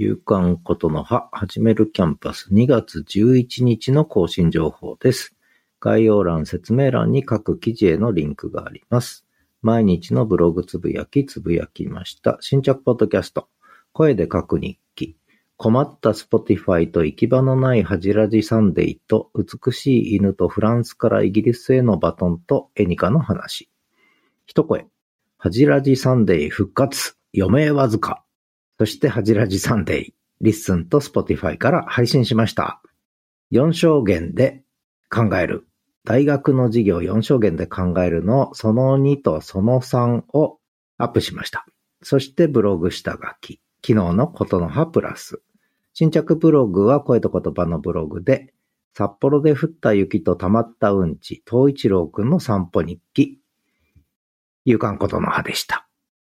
夕刊ことの葉始めるキャンパス2月11日の更新情報です。概要欄、説明欄に各記事へのリンクがあります。毎日のブログつぶやきつぶやきました。新着ポッドキャスト。声で書く日記。困った Spotify と行き場のないハジラジサンデーと美しい犬とフランスからイギリスへのバトンとエニカの話。一声。ハジラジサンデー復活。余命わずか。そしてハジラジサンデー。 LISTEN と Spotify から配信しました。4証言で考える。大学の授業4証言で考えるのその2とその3をアップしました。そしてブログ下書き。昨日のことの葉プラス。新着ブログは声と言葉のブログで、札幌で降った雪と溜まったうんち、東一郎くんの散歩日記。夕刊ことの葉でした。